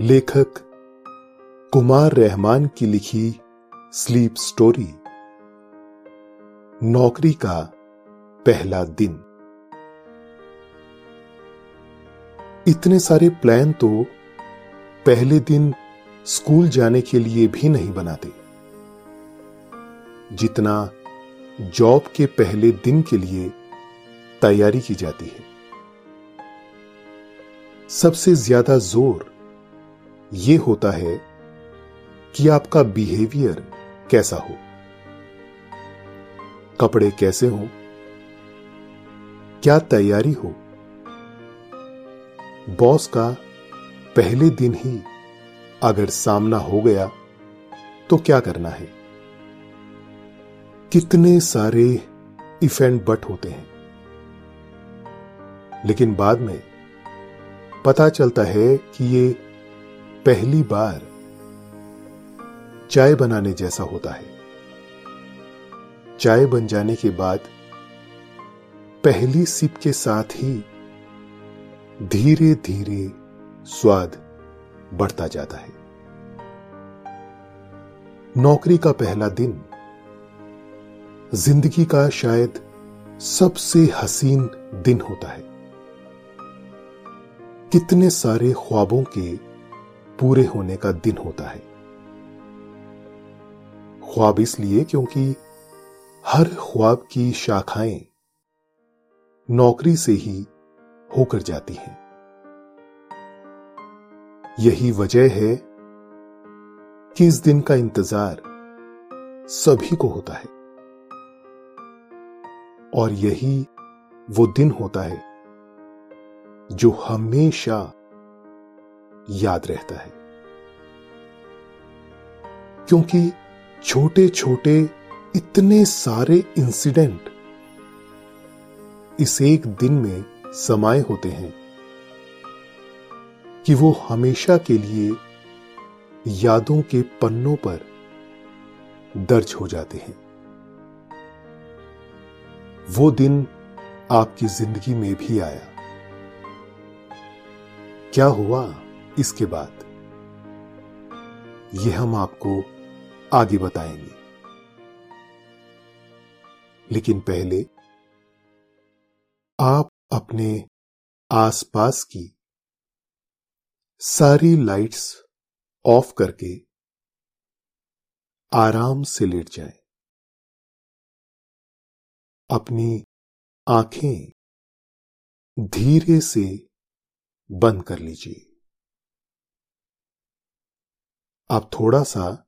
लेखक कुमार रहमान की लिखी स्लीप स्टोरी। नौकरी का पहला दिन। इतने सारे प्लान तो पहले दिन स्कूल जाने के लिए भी नहीं बनाते। जितना जॉब के पहले दिन के लिए तैयारी की जाती है। सबसे ज़्यादा ज़ोर ये होता है कि आपका बिहेवियर कैसा हो। कपड़े कैसे हो? क्या तैयारी हो? बॉस का पहले दिन ही अगर सामना हो गया तो क्या करना है? कितने सारे इफेंट बट होते हैं। लेकिन बाद में पता चलता है कि ये पहली बार चाय बनाने जैसा होता है। चाय बन जाने के बाद पहली सिप के साथ ही धीरे धीरे स्वाद बढ़ता जाता है। नौकरी का पहला दिन ज़िंदगी का शायद सबसे हसीन दिन होता है। कितने सारे ख्वाबों के पूरे होने का दिन होता है। ख्वाब इसलिए क्योंकि हर ख्वाब की शाखाएँ नौकरी से ही होकर जाती हैं। यही वजह है कि इस दिन का इंतज़ार सभी को होता है। और यही वो दिन होता है जो हमेशा याद रहता है। क्योंकि छोटे छोटे इतने सारे इंसिडेंट इस एक दिन में समाये होते हैं कि वो हमेशा के लिए यादों के पन्नों पर दर्ज हो जाते हैं। वो दिन आपकी ज़िंदगी में भी आया। क्या हुआ इसके बाद? यह हम आपको आगे बताएँगे लेकिन पहले आप अपने आसपास की सारी लाइट्स ऑफ़ करके आराम से लेट जाएँ। अपनी आँखें धीरे से बंद कर लीजिए आप थोड़ा सा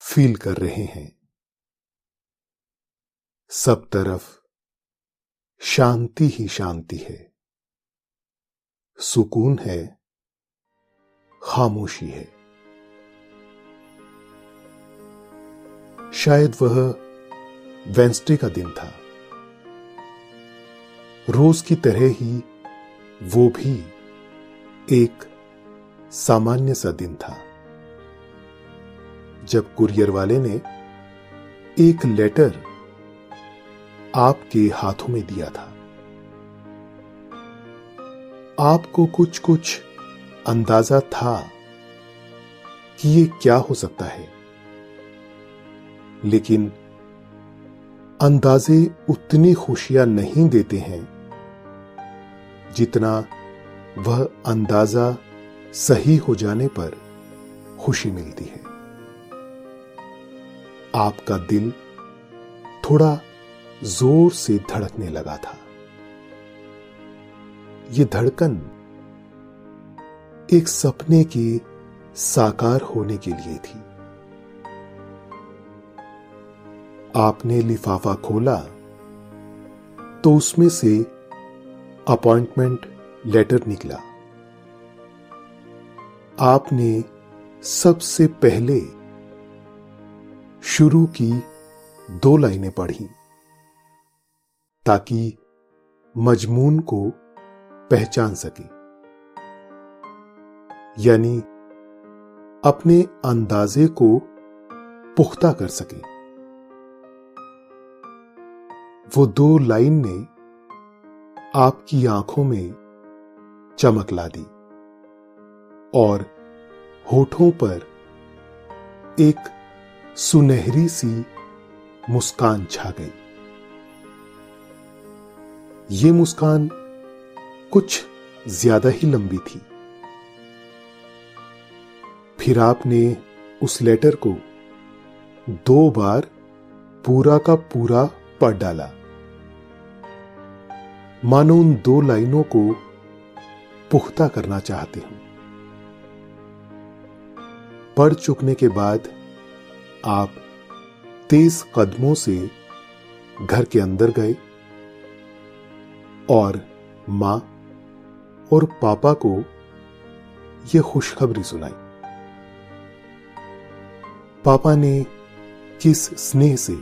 फील कर रहे हैं। सब तरफ़ शांति ही शांति है। सुकून है, खामोशी है। शायद वह वेंसडे का दिन था। रोज की तरह ही वो भी एक सामान्य सा दिन था। जब कुरियर वाले ने एक लेटर आपके हाथों में दिया था, आपको कुछ कुछ अंदाज़ा था कि ये क्या हो सकता है। लेकिन अंदाजे उतनी खुशियाँ नहीं देते हैं जितना वह अंदाज़ा सही हो जाने पर खुशी मिलती है। आपका दिल थोड़ा ज़ोर से धड़कने लगा था। यह धड़कन एक सपने के साकार होने के लिए थी। आपने लिफाफा खोला तो उसमें से अपॉइंटमेंट लेटर निकला। आपने सबसे पहले शुरू की दो लाइनें पढ़ी, ताकि मजमून को पहचान सके। यानी अपने अंदाजे को पुख्ता कर सके। वो दो लाइन ने आपकी आँखों में चमक ला दी और होठों पर एक सुनहरी सी मुस्कान छा गई। ये मुस्कान कुछ ज़्यादा ही लंबी थी। फिर आपने उस लेटर को दो बार पूरा का पूरा पढ़ डाला। मानो उन दो लाइनों को पुख्ता करना चाहते हूँ। पढ़ चुकने के बाद आप तेज कदमों से घर के अंदर गए और माँ और पापा को यह खुशखबरी सुनाई। पापा ने किस स्नेह से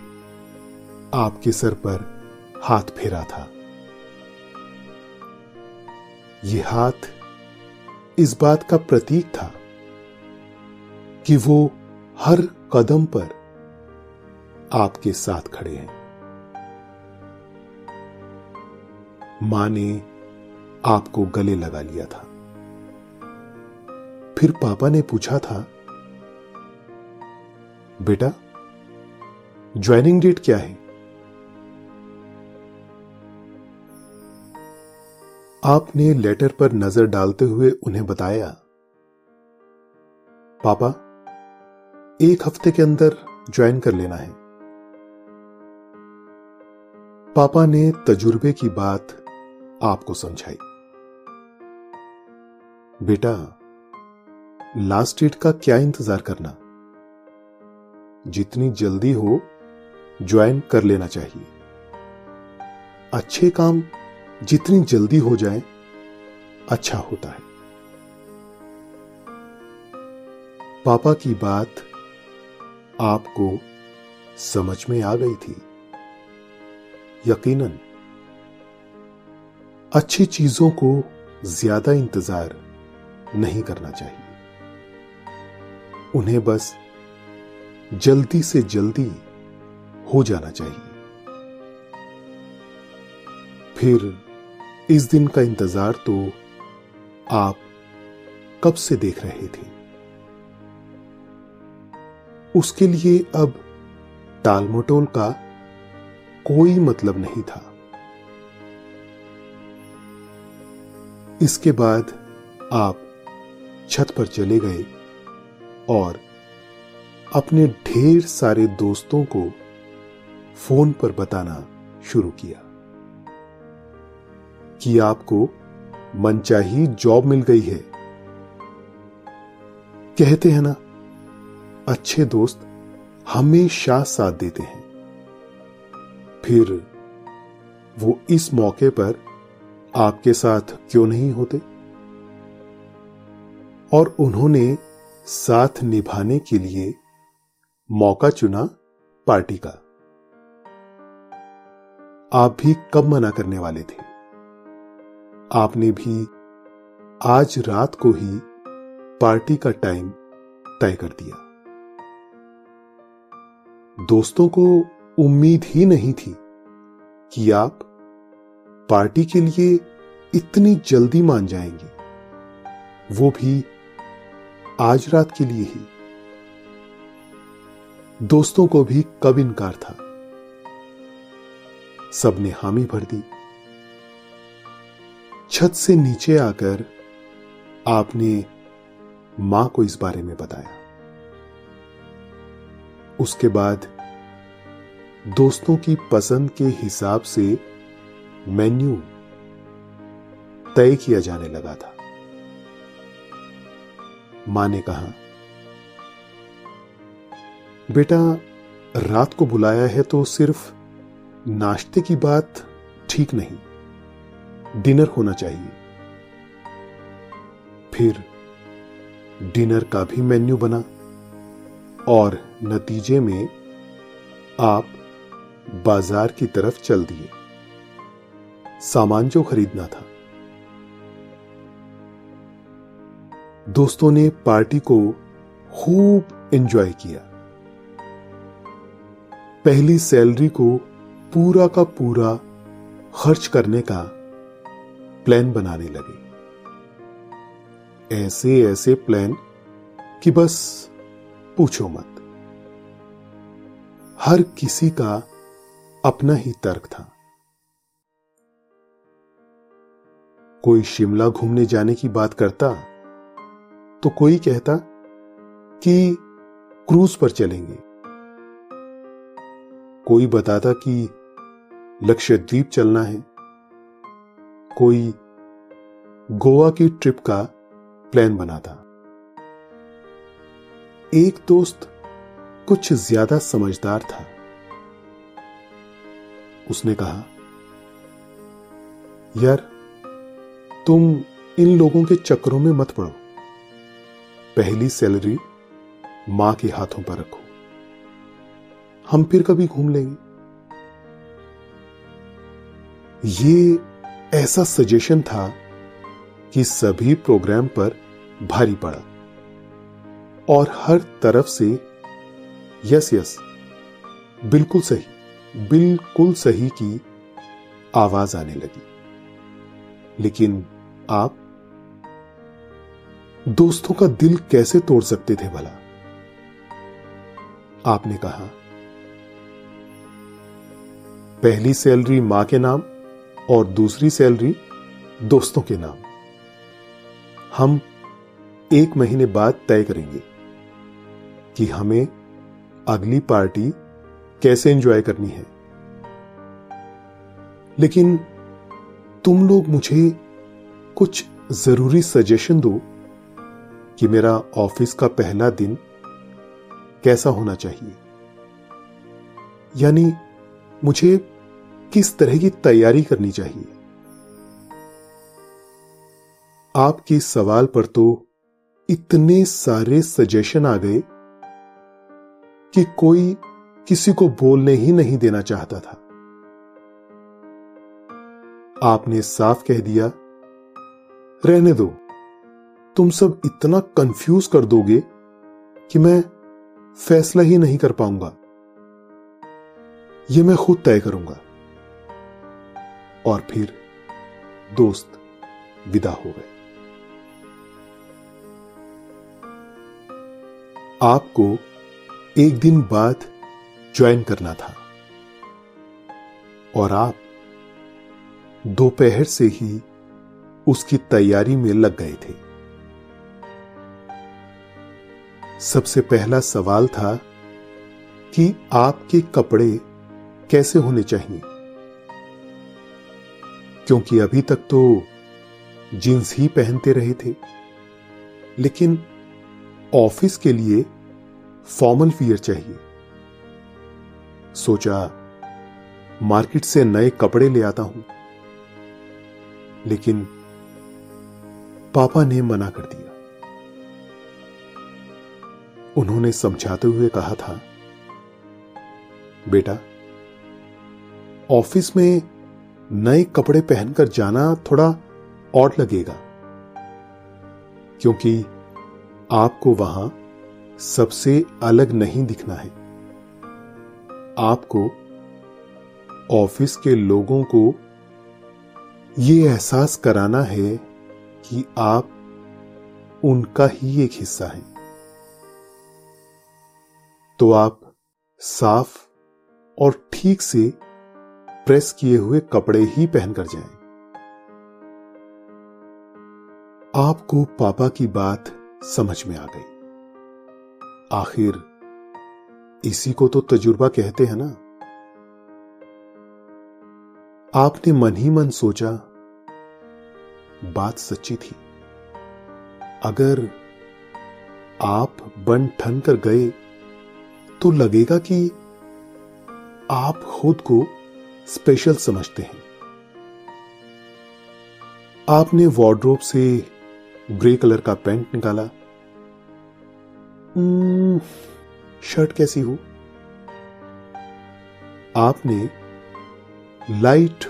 आपके सर पर हाथ फेरा था? यह हाथ इस बात का प्रतीक था कि वो हर कदम पर आपके साथ खड़े हैं। माँ ने आपको गले लगा लिया था। फिर पापा ने पूछा था, बेटा ज्वाइनिंग डेट क्या है? आपने लेटर पर नज़र डालते हुए उन्हें बताया, पापा एक हफ़्ते के अंदर ज्वाइन कर लेना है। पापा ने तजुर्बे की बात आपको समझाई। बेटा लास्ट डेट का क्या इंतज़ार करना? जितनी जल्दी हो, ज्वाइन कर लेना चाहिए। अच्छे काम जितनी जल्दी हो जाए अच्छा होता है। पापा की बात आपको समझ में आ गई थी। यकीनन, अच्छी चीज़ों को ज़्यादा इंतज़ार नहीं करना चाहिए। उन्हें बस जल्दी से जल्दी हो जाना चाहिए। फिर इस दिन का इंतज़ार तो आप कब से देख रहे थे? उसके लिए अब टाल मटोल का कोई मतलब नहीं था। इसके बाद आप छत पर चले गए और अपने ढेर सारे दोस्तों को फ़ोन पर बताना शुरू किया कि आपको मनचाही जॉब मिल गई है। कहते हैं ना अच्छे दोस्त हमेशा साथ देते हैं। फिर वो इस मौके पर आपके साथ क्यों नहीं होते? और उन्होंने साथ निभाने के लिए मौका चुना पार्टी का। आप भी कब मना करने वाले थे? आपने भी आज रात को ही पार्टी का टाइम तय कर दिया। दोस्तों को उम्मीद ही नहीं थी कि आप पार्टी के लिए इतनी जल्दी मान जाएँगे। वो भी आज रात के लिए ही। दोस्तों को भी कब इनकार था? सबने हामी भर दी। छत से नीचे आकर आपने माँ को इस बारे में बताया। उसके बाद, दोस्तों की पसंद के हिसाब से मेन्यू तय किया जाने लगा था। माँ ने कहा, बेटा, रात को बुलाया है तो सिर्फ़ नाश्ते की बात ठीक नहीं, डिनर होना चाहिए। फिर डिनर का भी मेन्यू बना। और नतीजे में आप बाज़ार की तरफ़ चल दिए। सामान जो खरीदना था। दोस्तों ने पार्टी को खूब एंजॉय किया। पहली सैलरी को पूरा का पूरा खर्च करने का प्लान बनाने लगे। ऐसे ऐसे प्लान कि बस पूछो मत। हर किसी का अपना ही तर्क था। कोई शिमला घूमने जाने की बात करता तो कोई कहता कि क्रूज पर चलेंगे। कोई बताता कि लक्षद्वीप चलना है। कोई गोवा की ट्रिप का प्लान बना था एक दोस्त कुछ ज़्यादा समझदार था। उसने कहा, यार, तुम इन लोगों के चक्रों में मत पड़ो। पहली सैलरी माँ के हाथों पर रखो। हम फिर कभी घूम लेंगे। ये ऐसा सजेशन था कि सभी प्रोग्राम पर भारी पड़ा। और हर तरफ़ से यस यस बिल्कुल सही बिल्कुल सही की आवाज़ आने लगी। लेकिन आप दोस्तों का दिल कैसे तोड़ सकते थे भला? आपने कहा, पहली सैलरी माँ के नाम और दूसरी सैलरी दोस्तों के नाम। हम एक महीने बाद तय करेंगे। कि हमें अगली पार्टी कैसे एंजॉय करनी है। लेकिन तुम लोग मुझे कुछ ज़रूरी सजेशन दो कि मेरा ऑफ़िस का पहला दिन कैसा होना चाहिए। यानी मुझे किस तरह की तैयारी करनी चाहिए। आपके सवाल पर तो इतने सारे सजेशन आ गए कि कोई किसी को बोलने ही नहीं देना चाहता था। आपने साफ़ कह दिया, रहने दो। तुम सब इतना कंफ्यूज कर दोगे कि मैं फैसला ही नहीं कर पाऊँगा। यह मैं खुद तय करूँगा। और फिर दोस्त विदा हो गए। आपको एक दिन बाद ज्वाइन करना था। और आप दोपहर से ही उसकी तैयारी में लग गए थे। सबसे पहला सवाल था कि आपके कपड़े कैसे होने चाहिए? क्योंकि अभी तक तो जींस ही पहनते रहे थे। लेकिन ऑफ़िस के लिए फॉर्मल वियर चाहिए। सोचा, मार्केट से नए कपड़े ले आता हूँ। लेकिन पापा ने मना कर दिया। उन्होंने समझाते हुए कहा था, बेटा, ऑफ़िस में नए कपड़े पहनकर जाना थोड़ा और लगेगा, क्योंकि आपको वहाँ सबसे अलग नहीं दिखना है। आपको, ऑफ़िस के लोगों को यह एहसास कराना है कि आप उनका ही एक हिस्सा हैं। तो आप साफ़ और ठीक से प्रेस किए हुए कपड़े ही पहनकर जाएँ। आपको पापा की बात समझ में आ गई। आखिर इसी को तो तजुर्बा कहते हैं ना? आपने मन ही मन सोचा, बात सच्ची थी। अगर आप बन ठन कर गए तो लगेगा कि आप खुद को स्पेशल समझते हैं। आपने वार्ड्रोब से ग्रे कलर का पैंट निकाला शर्ट कैसी हो? आपने लाइट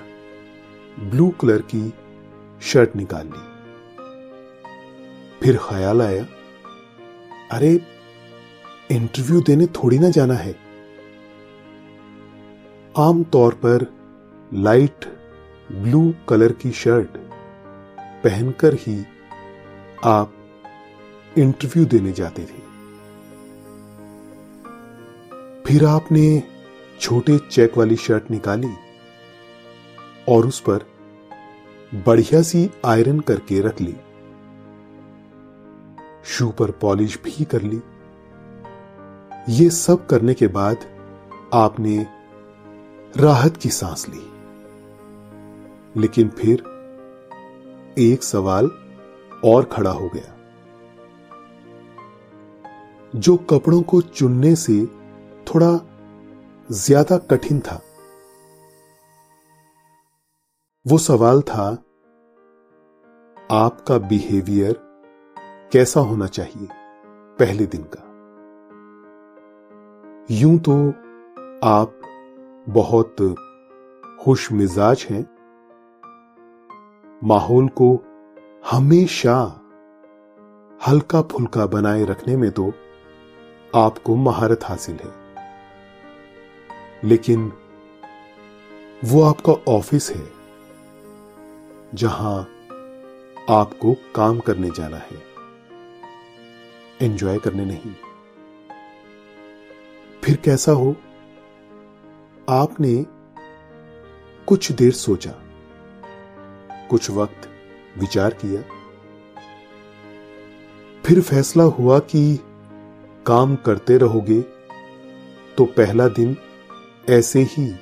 ब्लू कलर की शर्ट निकाल ली। फिर ख्याल आया, अरे, इंटरव्यू देने थोड़ी ना जाना है। आमतौर पर लाइट ब्लू कलर की शर्ट पहनकर ही आप इंटरव्यू देने जाते थे। फिर आपने छोटे चेक वाली शर्ट निकाली और उस पर बढ़िया सी आयरन करके रख ली। शू पर पॉलिश भी कर ली। ये सब करने के बाद आपने राहत की सांस ली। लेकिन फिर एक सवाल और खड़ा हो गया। जो कपड़ों को चुनने से थोड़ा ज़्यादा कठिन था। वो सवाल था, आपका बिहेवियर कैसा होना चाहिए पहले दिन का? यूँ तो आप बहुत खुश मिजाज हैं। माहौल को हमेशा हल्का फुल्का बनाए रखने में तो आपको महारत हासिल है। लेकिन वो आपका ऑफ़िस है, जहाँ आपको काम करने जाना है। एंजॉय करने नहीं। फिर कैसा हो? आपने कुछ देर सोचा, कुछ वक्त विचार किया। फिर फैसला हुआ कि काम करते रहोगे तो पहला दिन ऐसे ही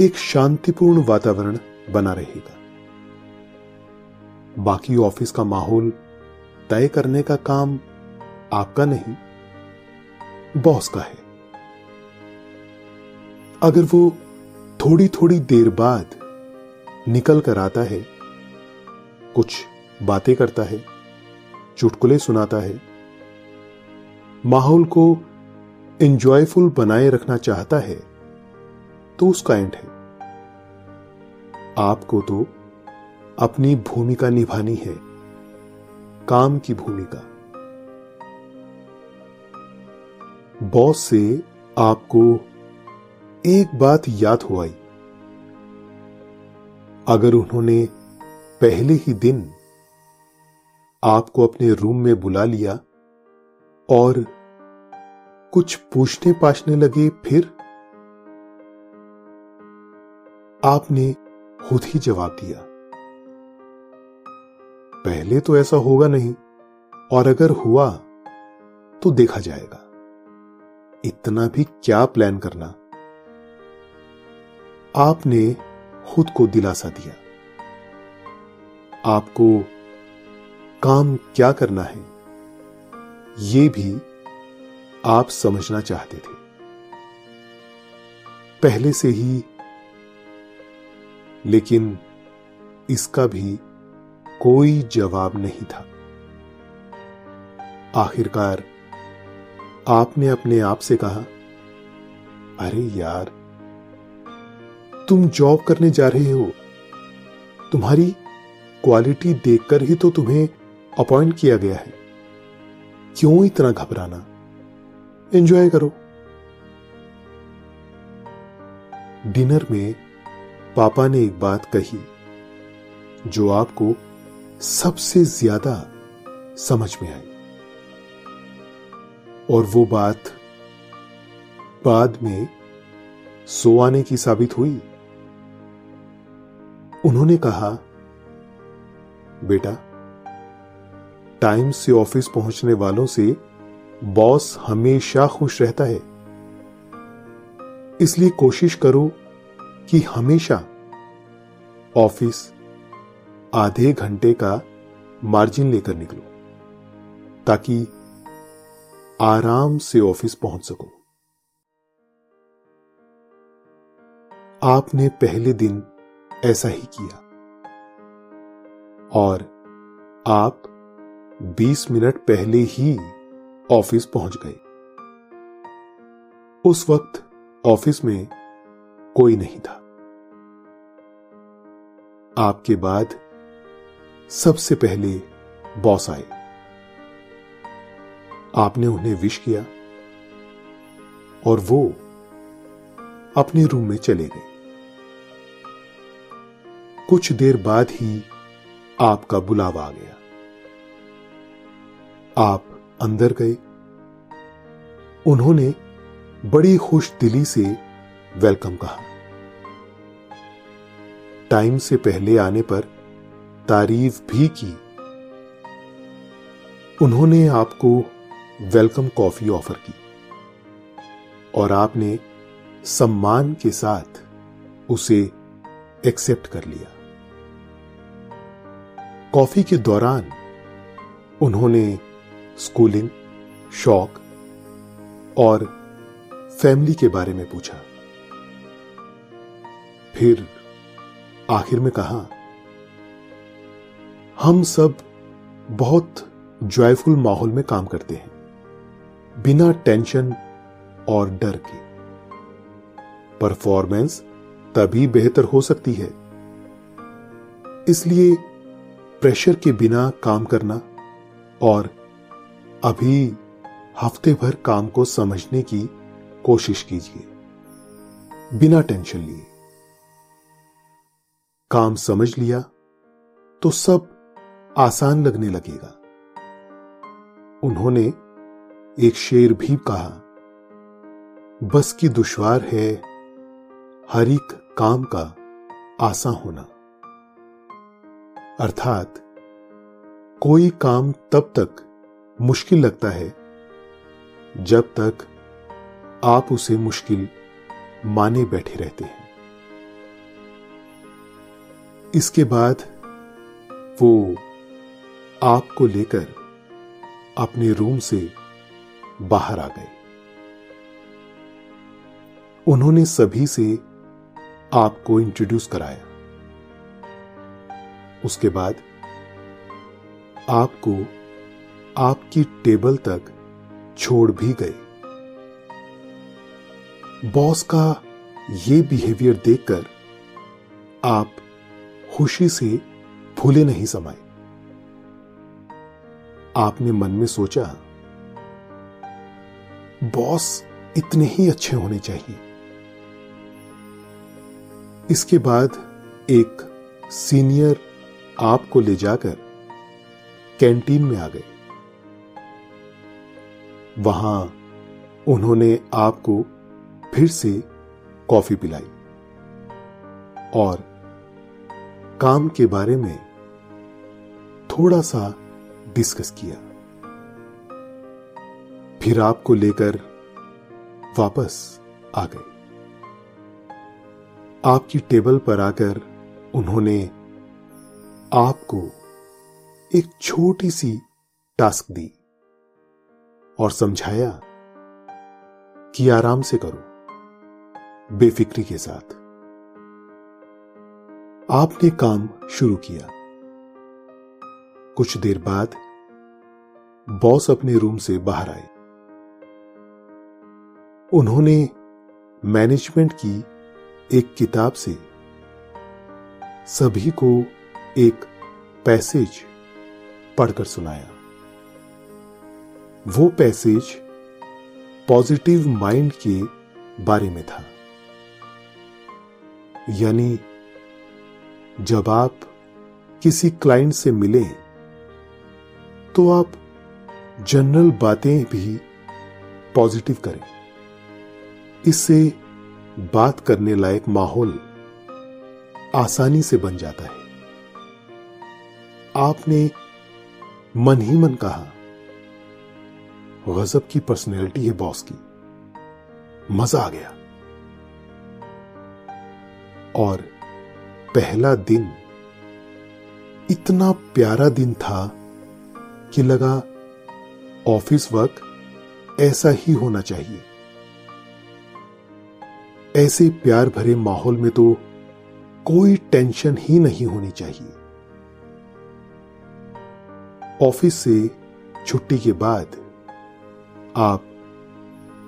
एक शांतिपूर्ण वातावरण बना रहेगा। बाकी ऑफ़िस का माहौल तय करने का काम आपका नहीं, बॉस का है। अगर वो थोड़ी थोड़ी देर बाद निकल कर आता है, कुछ बातें करता है, चुटकुले सुनाता है, माहौल को इंजॉयफुल बनाए रखना चाहता है तो उसका एंड है। आपको तो अपनी भूमिका निभानी है, काम की भूमिका। बॉस से आपको एक बात याद हो आई। अगर उन्होंने पहले ही दिन आपको अपने रूम में बुला लिया और कुछ पूछने पाछने लगे फिर? आपने खुद ही जवाब दिया। पहले तो ऐसा होगा नहीं, और अगर हुआ तो देखा जाएगा। इतना भी क्या प्लान करना? आपने खुद को दिलासा दिया। आपको काम क्या करना है, ये भी आप समझना चाहते थे। पहले से ही, लेकिन इसका भी कोई जवाब नहीं था। आखिरकार आपने अपने आप से कहा, अरे यार, तुम जॉब करने जा रहे हो। तुम्हारी क्वालिटी देखकर ही तो तुम्हें अपॉइंट किया गया है। क्यों इतना घबराना? एंजॉय करो। डिनर में पापा ने एक बात कही, जो आपको सबसे ज़्यादा समझ में आई। और वो बात बाद में सो आने की साबित हुई। उन्होंने कहा, बेटा टाइम से ऑफ़िस पहुँचने वालों से बॉस हमेशा खुश रहता है। इसलिए कोशिश करो कि हमेशा ऑफ़िस आधे घंटे का मार्जिन लेकर निकलो, ताकि आराम से ऑफ़िस पहुँच सको। आपने पहले दिन ऐसा ही किया और आप 20 मिनट पहले ही ऑफ़िस पहुँच गए उस वक्त ऑफ़िस में कोई नहीं था। आपके बाद सबसे पहले बॉस आए। आपने उन्हें विश किया और वो अपने रूम में चले गए। कुछ देर बाद ही आपका बुलावा आ गया। आप अंदर गए। उन्होंने बड़ी खुश दिली से वेलकम कहा। टाइम से पहले आने पर तारीफ़ भी की। उन्होंने आपको वेलकम कॉफ़ी ऑफ़र की। और आपने सम्मान के साथ उसे एक्सेप्ट कर लिया। कॉफ़ी के दौरान उन्होंने स्कूलिंग, शौक और फैमिली के बारे में पूछा। फिर आखिर में कहा, हम सब बहुत जॉयफुल माहौल में काम करते हैं, बिना टेंशन और डर के। परफॉर्मेंस तभी बेहतर हो सकती है। इसलिए प्रेशर के बिना काम करना और अभी हफ़्ते भर काम को समझने की कोशिश कीजिए। बिना टेंशन लिए। काम समझ लिया तो सब आसान लगने लगेगा। उन्होंने एक शेर भी कहा, बस की दुश्वार है हर एक काम का आसान होना। अर्थात कोई काम तब तक मुश्किल लगता है। जब तक आप उसे मुश्किल माने बैठे रहते हैं। इसके बाद वो आपको लेकर अपने रूम से बाहर आ गए। उन्होंने सभी से आपको इंट्रोड्यूस कराया। उसके बाद आपको आपकी टेबल तक छोड़ भी गए। बॉस का ये बिहेवियर देखकर आप खुशी से फूले नहीं समाए आपने मन में सोचा, बॉस इतने ही अच्छे होने चाहिए। इसके बाद एक सीनियर आपको ले जाकर कैंटीन में आ गए। वहाँ उन्होंने आपको फिर से कॉफ़ी पिलाई। और काम के बारे में थोड़ा सा डिस्कस किया। फिर आपको लेकर वापस आ गए। आपकी टेबल पर आकर उन्होंने आपको एक छोटी सी टास्क दी। और समझाया कि आराम से करो, बेफिक्री के साथ। आपने काम शुरू किया। कुछ देर बाद बॉस अपने रूम से बाहर आए। उन्होंने मैनेजमेंट की एक किताब से सभी को एक पैसेज पढ़कर सुनाया। वो पैसेज पॉजिटिव माइंड के बारे में था। यानी जब आप किसी क्लाइंट से मिले तो आप जनरल बातें भी पॉजिटिव करें। इससे बात करने लायक माहौल आसानी से बन जाता है। आपने मन ही मन कहा गजब की पर्सनैलिटी है बॉस की। मज़ा आ गया। और पहला दिन इतना प्यारा दिन था कि लगा ऑफ़िस वर्क ऐसा ही होना चाहिए। ऐसे प्यार भरे माहौल में तो कोई टेंशन ही नहीं होनी चाहिए। ऑफ़िस से छुट्टी के बाद आप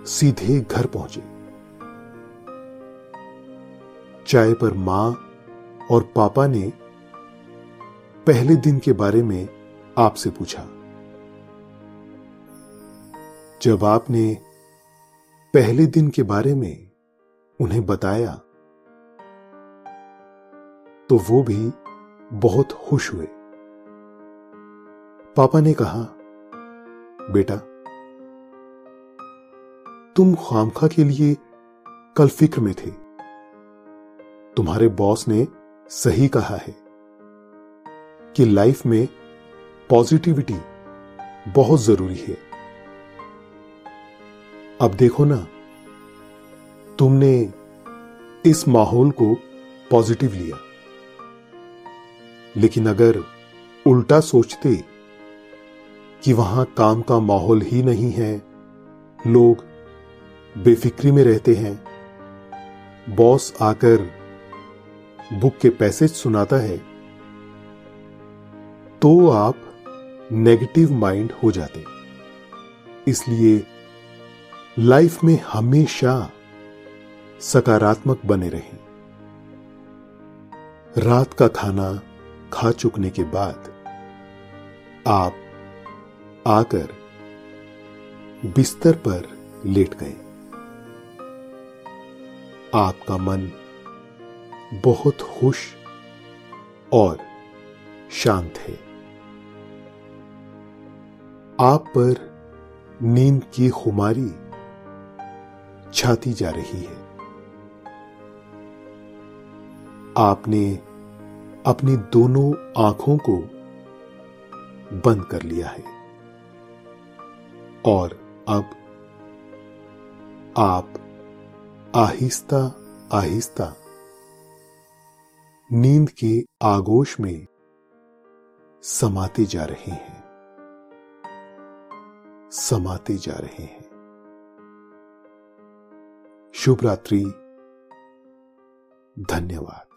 सीधे घर पहुँचे। चाय पर माँ और पापा ने पहले दिन के बारे में आपसे पूछा। जब आपने पहले दिन के बारे में उन्हें बताया तो वो भी बहुत खुश हुए। पापा ने कहा, बेटा तुम खामखा के लिए कल फ़िक्र में थे। तुम्हारे बॉस ने सही कहा है कि लाइफ में पॉजिटिविटी बहुत ज़रूरी है। अब देखो ना, तुमने इस माहौल को पॉजिटिव लिया। लेकिन अगर उल्टा सोचते कि वहाँ काम का माहौल ही नहीं है, लोग बेफिक्री में रहते हैं। बॉस आकर बुक के पैसेज सुनाता है। तो आप नेगेटिव माइंड हो जाते। इसलिए लाइफ में हमेशा सकारात्मक बने रहें। रात का खाना खा चुकने के बाद आप आकर बिस्तर पर लेट गए। आपका मन बहुत खुश और शांत है। आप पर नींद की खुमारी छाती जा रही है। आपने अपनी दोनों आँखों को बंद कर लिया है और अब आप आहिस्ता आहिस्ता। नींद के आगोश में समाते जा रहे हैं। समाते जा रहे हैं। शुभ रात्रि। धन्यवाद।